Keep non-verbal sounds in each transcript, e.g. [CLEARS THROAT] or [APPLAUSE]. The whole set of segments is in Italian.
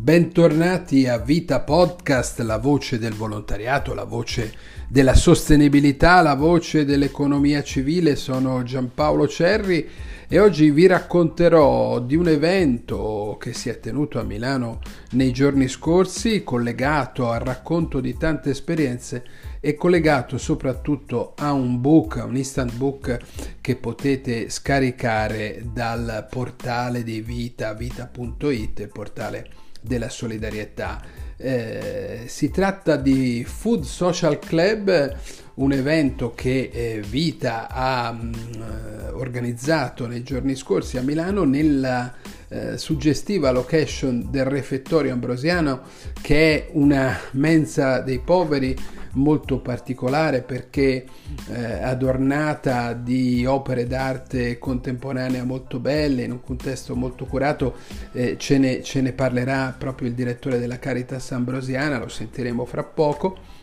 Bentornati a Vita Podcast, la voce del volontariato, la voce della sostenibilità, la voce dell'economia civile. Sono Giampaolo Cerri e oggi vi racconterò di un evento che si è tenuto a Milano nei giorni scorsi, collegato al racconto di tante esperienze e collegato soprattutto a un book, un instant book che potete scaricare dal portale di Vita, vita.it, portale della solidarietà. Eh, si tratta di Food Social Club, un evento che eh, Vita ha mh, mm, organizzato nei giorni scorsi a Milano nella eh, suggestiva location del refettorio ambrosiano che è una mensa dei poveri molto particolare perché eh, adornata di opere d'arte contemporanea molto belle, in un contesto molto curato, eh, ce, ne, ce ne parlerà proprio il direttore della Caritas Ambrosiana, lo sentiremo fra poco.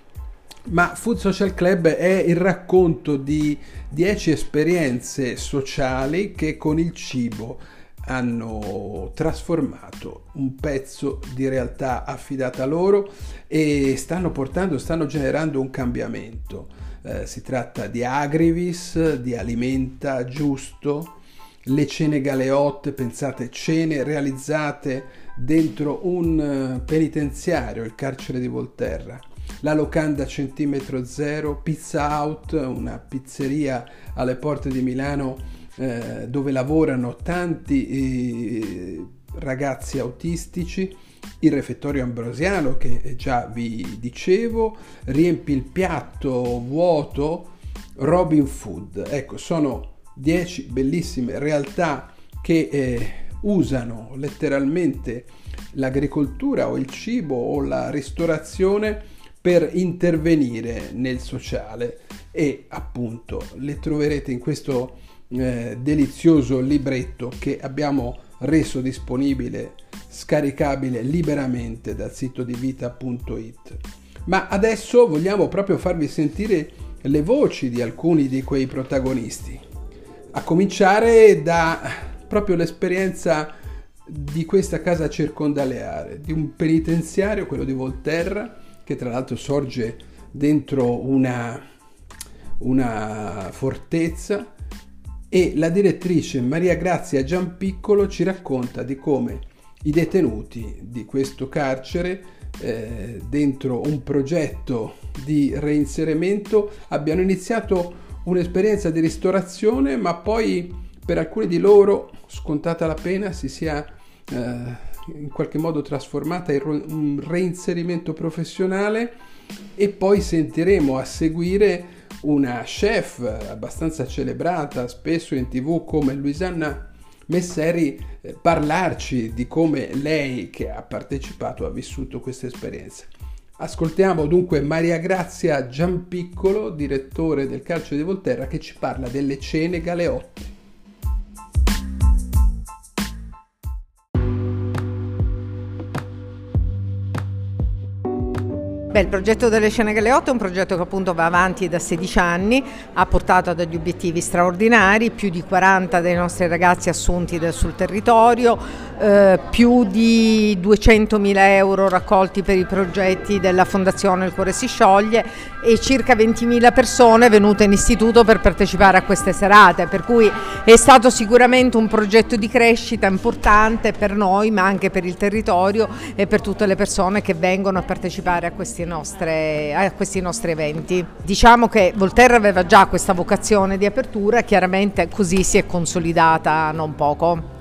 Ma Food Social Club è il racconto di 10 esperienze sociali che con il cibo hanno trasformato un pezzo di realtà affidata loro e stanno portando, stanno generando un cambiamento. Eh, si tratta di Agrivis, di Alimenta Giusto, le cene galeotte, pensate cene realizzate dentro un eh, penitenziario, il carcere di Volterra. La locanda centimetro zero, Pizza Out, una pizzeria alle porte di Milano eh, dove lavorano tanti eh, ragazzi autistici, il refettorio ambrosiano che già vi dicevo, riempi il piatto vuoto, Robin Food. Ecco, sono 10 bellissime realtà che eh, usano letteralmente l'agricoltura o il cibo o la ristorazione per intervenire nel sociale e appunto le troverete in questo eh, delizioso libretto che abbiamo reso disponibile, scaricabile liberamente dal sito di vita.it. Ma adesso vogliamo proprio farvi sentire le voci di alcuni di quei protagonisti, a cominciare da proprio l'esperienza di questa casa circondaleare, di un penitenziario, quello di Volterra, che tra l'altro sorge dentro una, una fortezza e la direttrice Maria Grazia Giampiccolo ci racconta di come i detenuti di questo carcere eh, dentro un progetto di reinserimento abbiano iniziato un'esperienza di ristorazione ma poi per alcuni di loro scontata la pena si sia eh, in qualche modo trasformata in un reinserimento professionale e poi sentiremo a seguire una chef abbastanza celebrata spesso in tv come Luisanna Messeri eh, parlarci di come lei che ha partecipato ha vissuto questa esperienza. Ascoltiamo dunque Maria Grazia Giampiccolo, direttore del Calcio di Volterra, che ci parla delle cene galeotte. Beh, il progetto delle Scene Galeotto è un progetto che appunto va avanti da 16 anni, ha portato a degli obiettivi straordinari, più di 40 dei nostri ragazzi assunti sul territorio, eh, più di 200.000 euro raccolti per i progetti della Fondazione Il Cuore si scioglie e circa 20.000 persone venute in istituto per partecipare a queste serate, per cui è stato sicuramente un progetto di crescita importante per noi ma anche per il territorio e per tutte le persone che vengono a partecipare a questi nostre, a questi nostri eventi. Diciamo che Volterra aveva già questa vocazione di apertura, chiaramente così si è consolidata non poco.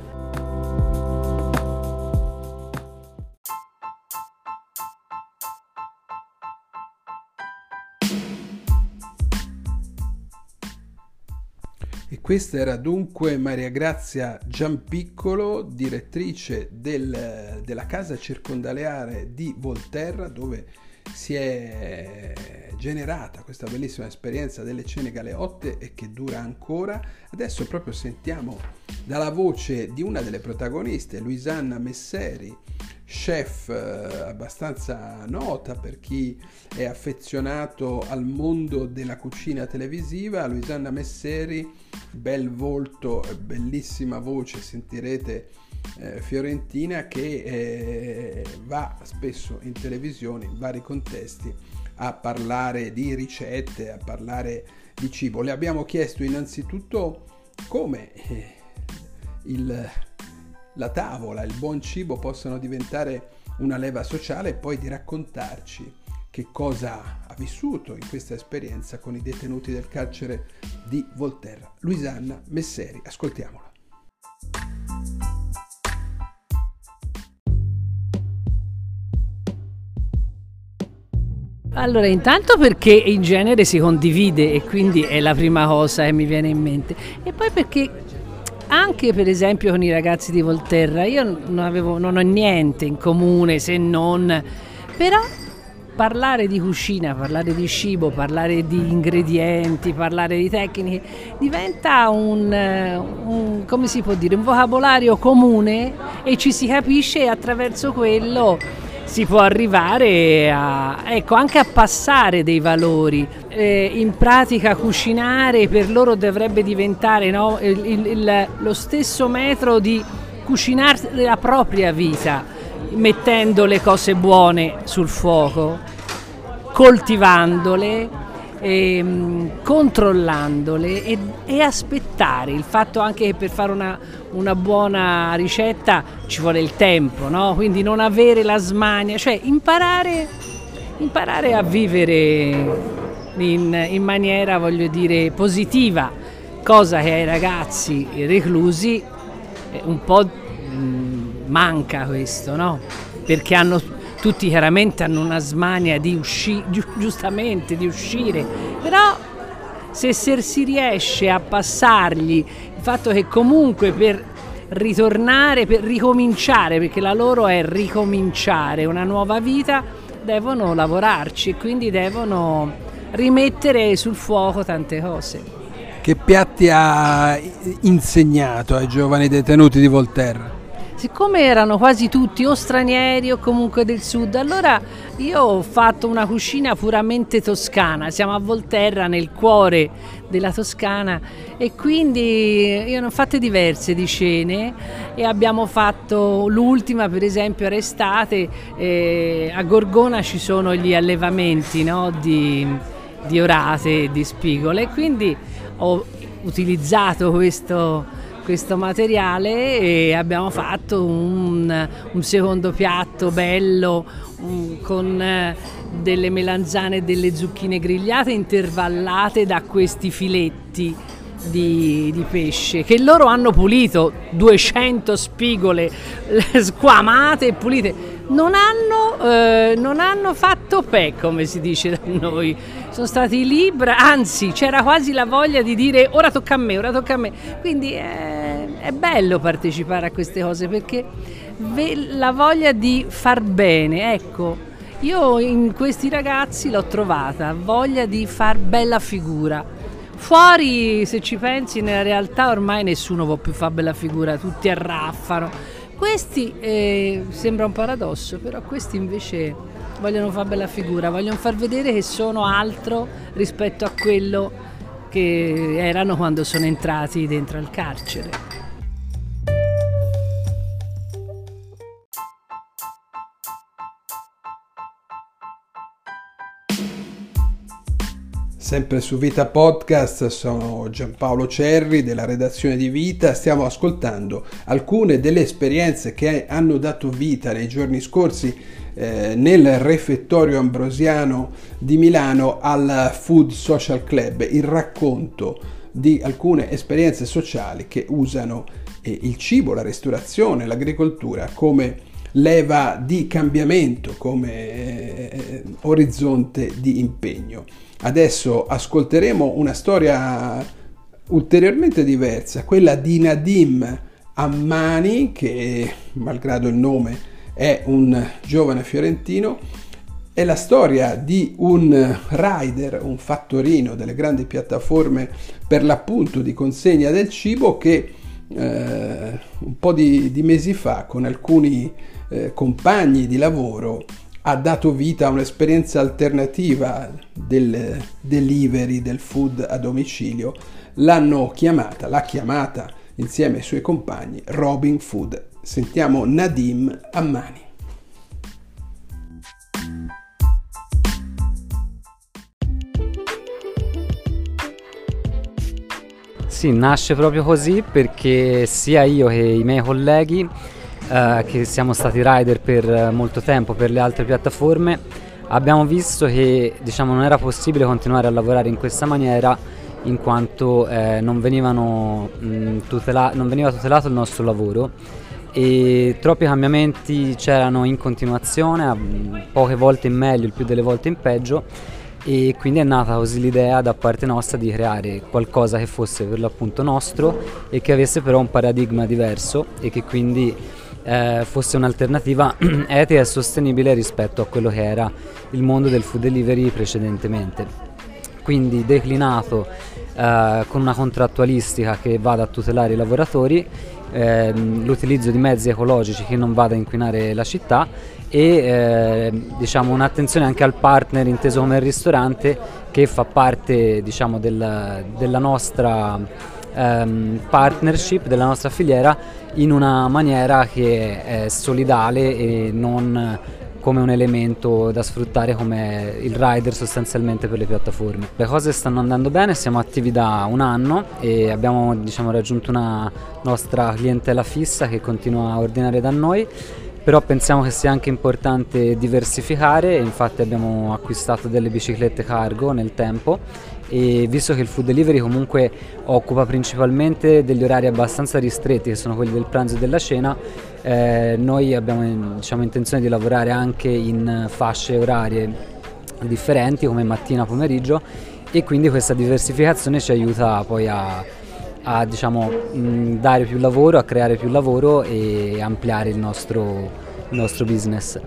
Questa era dunque Maria Grazia Giampiccolo, direttrice del, della casa circondaleare di Volterra, dove si è generata questa bellissima esperienza delle cene galeotte e che dura ancora. Adesso proprio sentiamo dalla voce di una delle protagoniste, Luisanna Messeri, chef eh, abbastanza nota per chi è affezionato al mondo della cucina televisiva, Luisanna Messeri, bel volto, bellissima voce, sentirete eh, fiorentina che eh, va spesso in televisione in vari contesti a parlare di ricette, a parlare di cibo. Le abbiamo chiesto innanzitutto come eh, il, la tavola, il buon cibo possano diventare una leva sociale e poi di raccontarci che cosa ha vissuto in questa esperienza con i detenuti del carcere di Volterra. Luisanna Messeri, ascoltiamola. Allora, intanto perché in genere si condivide e quindi è la prima cosa che mi viene in mente. E poi perché anche per esempio con i ragazzi di Volterra io non, avevo, non ho niente in comune se non... però parlare di cucina, parlare di cibo, parlare di ingredienti, parlare di tecniche diventa un, un, si può dire, un vocabolario comune e ci si capisce e attraverso quello si può arrivare a, ecco, anche a passare dei valori. Eh, in pratica cucinare per loro dovrebbe diventare no, il, il, lo stesso metro di cucinare la propria vita, mettendo le cose buone sul fuoco, coltivandole ehm, controllandole e, e, aspettare. Il fatto anche che per fare una, una buona ricetta ci vuole il tempo, no? quindi non avere la smania, cioè imparare, imparare a vivere in, in maniera, voglio dire, positiva, cosa che ai ragazzi reclusi un po' manca questo, no? Perché hanno tutti chiaramente hanno una smania di uscire, giustamente di uscire, però se, se si riesce a passargli il fatto che comunque per ritornare, per ricominciare, perché la loro è ricominciare una nuova vita, devono lavorarci e quindi devono rimettere sul fuoco tante cose. Che piatti ha insegnato ai giovani detenuti di Volterra? Siccome erano quasi tutti o stranieri o comunque del sud, allora io ho fatto una cucina puramente toscana, siamo a Volterra nel cuore della Toscana e quindi io ne ho fatte diverse di cene e abbiamo fatto l'ultima per esempio era estate, eh, a Gorgona ci sono gli allevamenti no, di, di orate e di spigole, quindi ho utilizzato questo questo materiale e abbiamo fatto un, un secondo piatto bello un, con eh, delle melanzane e delle zucchine grigliate intervallate da questi filetti di, di, pesce che loro hanno pulito 200 spigole [LAUGHS] squamate e pulite. Non hanno, eh, non hanno fatto pe come si dice da noi sono stati lì anzi c'era quasi la voglia di dire ora tocca a me ora tocca a me quindi è, è bello partecipare a queste cose perché la voglia di far bene ecco io in questi ragazzi l'ho trovata voglia di far bella figura Fuori, se ci pensi, nella realtà ormai nessuno può più fare bella figura, tutti arraffano. Questi eh, sembra un paradosso, però questi invece vogliono fare bella figura, vogliono far vedere che sono altro rispetto a quello che erano quando sono entrati dentro al carcere. Sempre su Vita Podcast sono Giampaolo Cerri della redazione di Vita, stiamo ascoltando alcune delle esperienze che hanno dato vita nei giorni scorsi eh, nel refettorio ambrosiano di Milano al Food Social Club, il racconto di alcune esperienze sociali che usano eh, il cibo, la ristorazione, l'agricoltura come leva di cambiamento, come eh, orizzonte di impegno. Adesso ascolteremo una storia ulteriormente diversa, quella di Nadim Ammani, che malgrado il nome è un giovane fiorentino, è la storia di un rider, un fattorino delle grandi piattaforme per l'appunto di consegna del cibo che eh, un po' di, di, mesi fa con alcuni eh, compagni di lavoro ha dato vita a un'esperienza alternativa del delivery del food a domicilio. L'hanno chiamata, l'ha chiamata insieme ai suoi compagni Robin Food. Sentiamo Nadim Ammani. Sì, nasce proprio così perché sia io che i miei colleghi, eh, che siamo stati rider per molto tempo per le altre piattaforme, abbiamo visto che diciamo, non era possibile continuare a lavorare in questa maniera in quanto eh, non, venivano, mh, tutela- non veniva tutelato il nostro lavoro e troppi cambiamenti c'erano in continuazione, poche volte in meglio, il più delle volte in peggio e quindi è nata così l'idea da parte nostra di creare qualcosa che fosse per l'appunto nostro e che avesse però un paradigma diverso e che quindi eh, fosse un'alternativa [CLEARS THROAT] etica e sostenibile rispetto a quello che era il mondo del food delivery precedentemente. Quindi declinato eh, con una contrattualistica che vada a tutelare i lavoratori, eh, l'utilizzo di mezzi ecologici che non vada a inquinare la città e eh, diciamo, un'attenzione anche al partner inteso come il ristorante che fa parte diciamo, del, della nostra ehm, partnership, della nostra filiera in una maniera che è solidale e non come un elemento da sfruttare come il rider sostanzialmente per le piattaforme. Le cose stanno andando bene, siamo attivi da un anno e abbiamo diciamo, raggiunto una nostra clientela fissa che continua a ordinare da noi però pensiamo che sia anche importante diversificare, infatti abbiamo acquistato delle biciclette cargo nel tempo e visto che il food delivery comunque occupa principalmente degli orari abbastanza ristretti che sono quelli del pranzo e della cena, eh, noi abbiamo diciamo, intenzione di lavorare anche in fasce orarie differenti come mattina pomeriggio e quindi questa diversificazione ci aiuta poi a a diciamo, mh, dare più lavoro, a creare più lavoro e ampliare il nostro, il nostro business.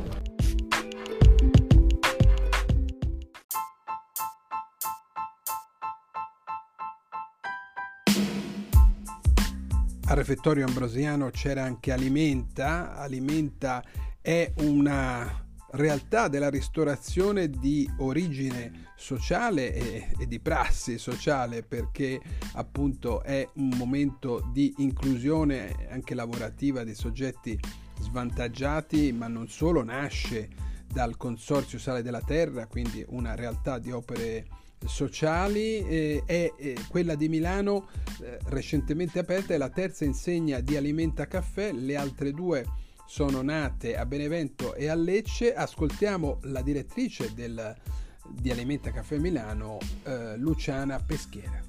Refettorio ambrosiano c'era anche Alimenta. Alimenta è una realtà della ristorazione di origine sociale e, e, di prassi sociale perché appunto è un momento di inclusione anche lavorativa di soggetti svantaggiati ma non solo nasce dal Consorzio Sale della Terra quindi una realtà di opere sociali eh, è eh, quella di Milano eh, recentemente aperta è la terza insegna di Alimenta Caffè le altre due sono nate a Benevento e a Lecce. Ascoltiamo la direttrice del, di Alimenta Caffè Milano, eh, Luciana Peschiera.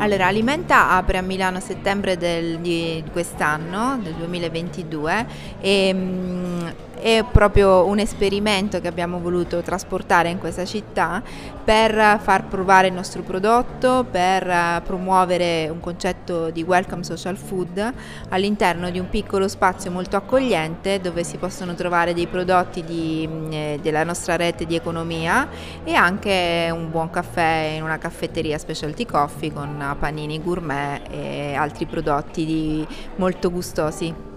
Allora, Alimenta apre a Milano a settembre del, di quest'anno, del 2022, e mh, è proprio un esperimento che abbiamo voluto trasportare in questa città per far provare il nostro prodotto, per promuovere un concetto di welcome social food all'interno di un piccolo spazio molto accogliente dove si possono trovare dei prodotti di, mm, eh, della nostra rete di economia e anche un buon caffè in una caffetteria specialty coffee con panini gourmet e altri prodotti molto gustosi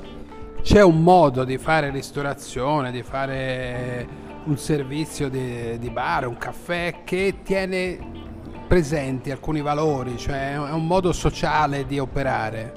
c'è un modo di fare ristorazione, di fare un servizio di, di bar, un caffè che tiene presenti alcuni valori, cioè è un modo sociale di operare.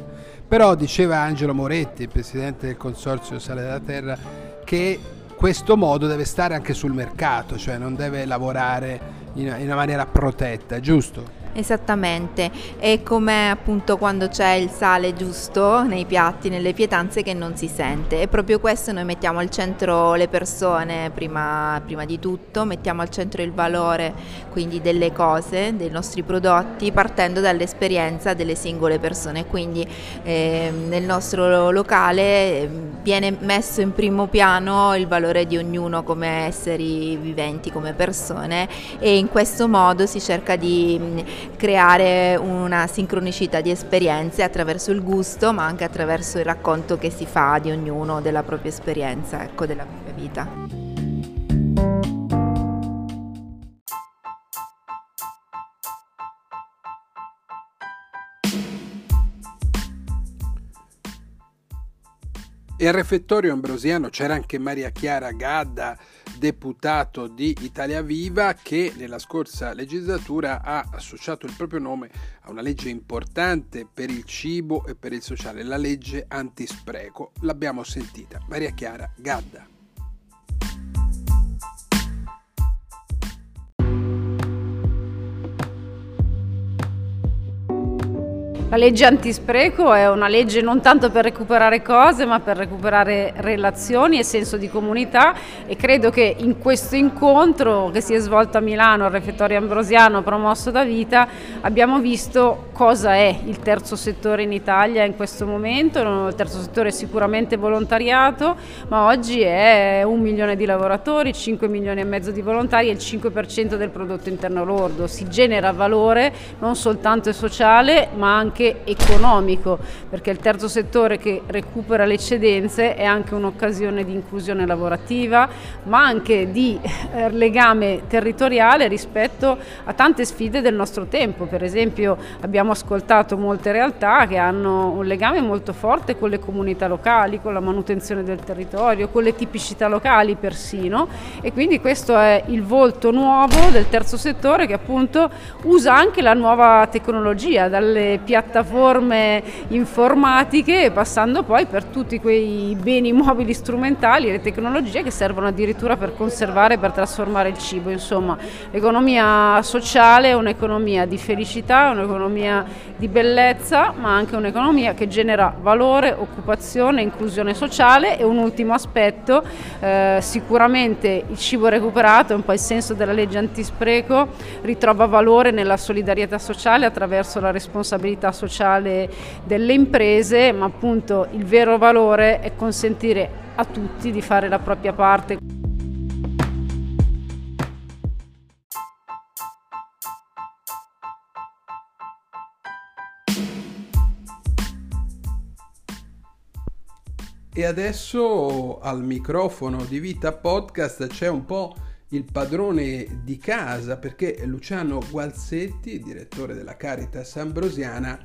Però diceva Angelo Moretti, presidente del consorzio Sale della Terra, che questo modo deve stare anche sul mercato, cioè non deve lavorare in una maniera protetta, giusto? Esattamente, è come appunto quando c'è il sale giusto nei piatti, nelle pietanze che non si sente. E proprio questo noi mettiamo al centro le persone prima, prima di tutto, mettiamo al centro il valore quindi delle cose, dei nostri prodotti, partendo dall'esperienza delle singole persone. Quindi eh, nel nostro locale ehm, viene messo in primo piano il valore di ognuno come esseri viventi, come persone e in questo modo si cerca di creare una sincronicità di esperienze attraverso il gusto ma anche attraverso il racconto che si fa di ognuno della propria esperienza, ecco, della propria vita. E al refettorio ambrosiano c'era anche Maria Chiara Gadda, deputato di Italia Viva, che nella scorsa legislatura ha associato il proprio nome a una legge importante per il cibo e per il sociale, la legge antispreco. L'abbiamo sentita. Maria Chiara Gadda. La legge antispreco è una legge non tanto per recuperare cose, ma per recuperare relazioni e senso di comunità e credo che in questo incontro che si è svolto a Milano al refettorio ambrosiano promosso da Vita abbiamo visto cosa è il terzo settore in Italia in questo momento. Il terzo settore è sicuramente volontariato, ma oggi è un milione di lavoratori, 5 milioni e mezzo di volontari e il 5% del prodotto interno lordo. Si genera valore non soltanto sociale, ma anche anche economico, perché il terzo settore che recupera le eccedenze è anche un'occasione di inclusione lavorativa, ma anche di eh, legame territoriale rispetto a tante sfide del nostro tempo. Per esempio abbiamo ascoltato molte realtà che hanno un legame molto forte con le comunità locali, con la manutenzione del territorio, con le tipicità locali persino e quindi questo è il volto nuovo del terzo settore che appunto usa anche la nuova tecnologia, dalle piattaforme piattaforme informatiche, passando poi per tutti quei beni mobili strumentali e le tecnologie che servono addirittura per conservare per trasformare il cibo. Insomma, l'economia sociale è un'economia di felicità, un'economia di bellezza, ma anche un'economia che genera valore, occupazione, inclusione sociale e un ultimo aspetto, eh, sicuramente il cibo recuperato, è un po' il senso della legge antispreco, ritrova valore nella solidarietà sociale attraverso la responsabilità sociale sociale delle imprese, ma appunto il vero valore è consentire a tutti di fare la propria parte. E adesso al microfono di Vita Podcast c'è un po' il padrone di casa perché Luciano Gualzetti, direttore della Caritas Ambrosiana,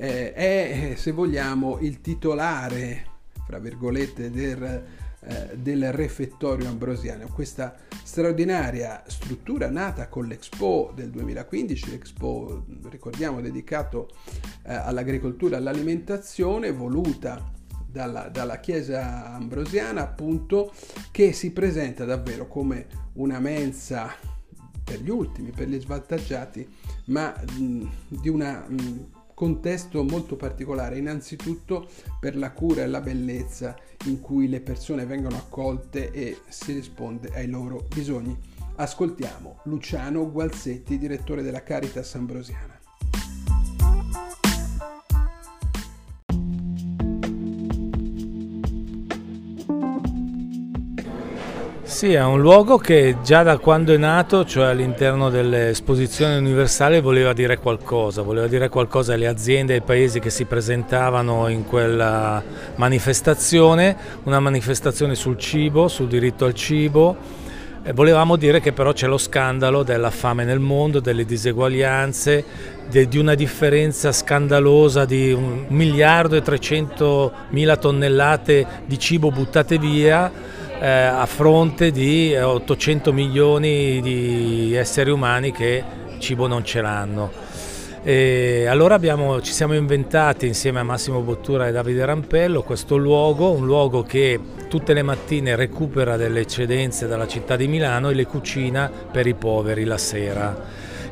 eh, è, se vogliamo, il titolare, fra virgolette, del, eh, del refettorio ambrosiano. Questa straordinaria struttura nata con l'Expo del 2015, l'Expo, ricordiamo, dedicato eh, all'agricoltura e all'alimentazione, voluta dalla, dalla, Chiesa ambrosiana, appunto, che si presenta davvero come una mensa per gli ultimi, per gli svantaggiati, ma mh, di un contesto molto particolare, innanzitutto per la cura e la bellezza in cui le persone vengono accolte e si risponde ai loro bisogni. Ascoltiamo Luciano Gualzetti, direttore della Caritas Ambrosiana. Sì, è un luogo che già da quando è nato, cioè all'interno dell'esposizione universale, voleva dire qualcosa, voleva dire qualcosa alle aziende e ai paesi che si presentavano in quella manifestazione, una manifestazione sul cibo, sul diritto al cibo. E volevamo dire che però c'è lo scandalo della fame nel mondo, delle diseguaglianze, di una differenza scandalosa di un miliardo e 300 mila tonnellate di cibo buttate via eh, a fronte di 800 milioni di esseri umani che cibo non ce l'hanno. E allora abbiamo, ci siamo inventati insieme a Massimo Bottura e Davide Rampello questo luogo, un luogo che tutte le mattine recupera delle eccedenze dalla città di Milano e le cucina per i poveri la sera.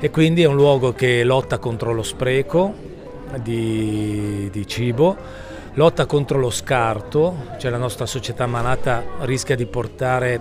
E quindi è un luogo che lotta contro lo spreco di, di cibo, lotta contro lo scarto, cioè la nostra società malata rischia di portare,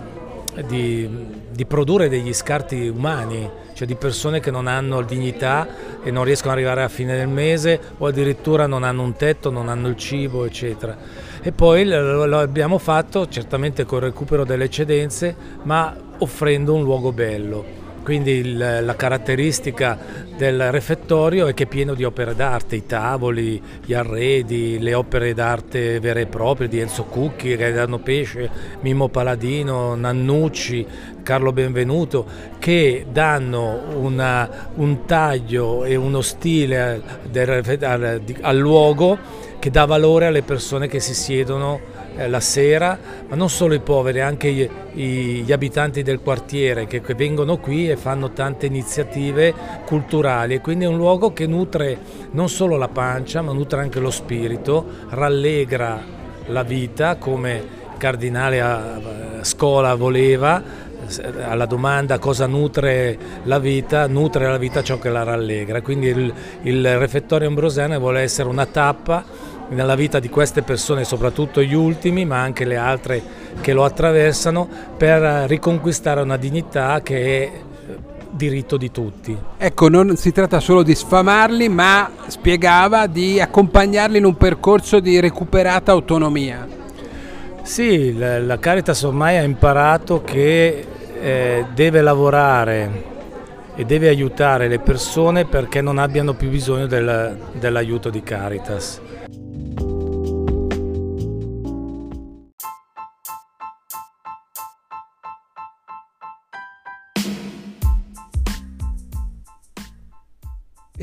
di, di produrre degli scarti umani, cioè di persone che non hanno dignità e non riescono ad arrivare alla fine del mese o addirittura non hanno un tetto, non hanno il cibo, eccetera. E poi lo abbiamo fatto certamente con il recupero delle eccedenze, ma offrendo un luogo bello. Quindi il, la caratteristica del refettorio è che è pieno di opere d'arte, i tavoli, gli arredi, le opere d'arte vere e proprie di Enzo Cucchi, Gaetano Pesce, Mimmo Paladino, Nannucci, Carlo Benvenuto, che danno una, un taglio e uno stile del, al, al luogo che dà valore alle persone che si siedono la sera, ma non solo i poveri, anche gli, gli abitanti del quartiere che, che, vengono qui e fanno tante iniziative culturali e quindi è un luogo che nutre non solo la pancia ma nutre anche lo spirito, rallegra la vita come il cardinale a scuola voleva alla domanda cosa nutre la vita, nutre la vita ciò che la rallegra. Quindi il, il refettorio ambrosiano vuole essere una tappa nella vita di queste persone, soprattutto gli ultimi, ma anche le altre che lo attraversano, per riconquistare una dignità che è diritto di tutti. Ecco, non si tratta solo di sfamarli, ma spiegava di accompagnarli in un percorso di recuperata autonomia. Sì, la, la Caritas ormai ha imparato che eh, deve lavorare e deve aiutare le persone perché non abbiano più bisogno del, dell'aiuto di Caritas.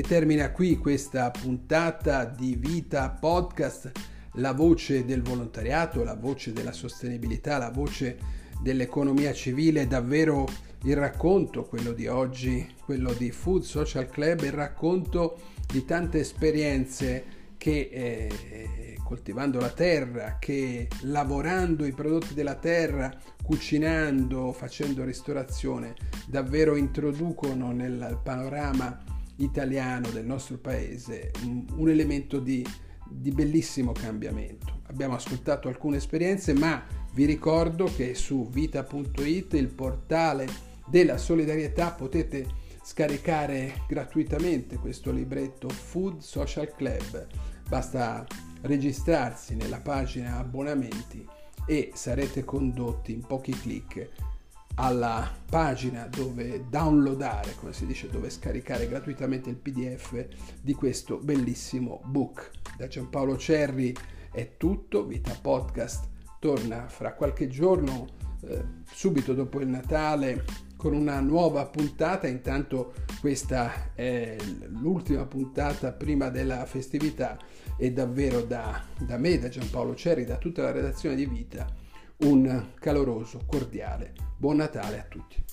Termina qui questa puntata di Vita Podcast, la voce del volontariato, la voce della sostenibilità, la voce dell'economia civile, davvero il racconto, quello di oggi, quello di Food Social Club, il racconto di tante esperienze che eh, coltivando la terra, che lavorando i prodotti della terra, cucinando, facendo ristorazione, davvero introducono nel panorama italiano del nostro paese un, un elemento di, di bellissimo cambiamento. Abbiamo ascoltato alcune esperienze, ma vi ricordo che su vita.it, il portale della solidarietà, potete scaricare gratuitamente questo libretto Food Social Club. Basta registrarsi nella pagina abbonamenti e sarete condotti in pochi clic alla pagina dove downloadare, come si dice, dove scaricare gratuitamente il PDF di questo bellissimo book. Da Giampaolo Cerri è tutto, Vita Podcast torna fra qualche giorno, eh, subito dopo il Natale, con una nuova puntata. Intanto questa è l'ultima puntata prima della festività e davvero da, da me, da Giampaolo Cerri, da tutta la redazione di Vita un caloroso, cordiale buon Natale a tutti.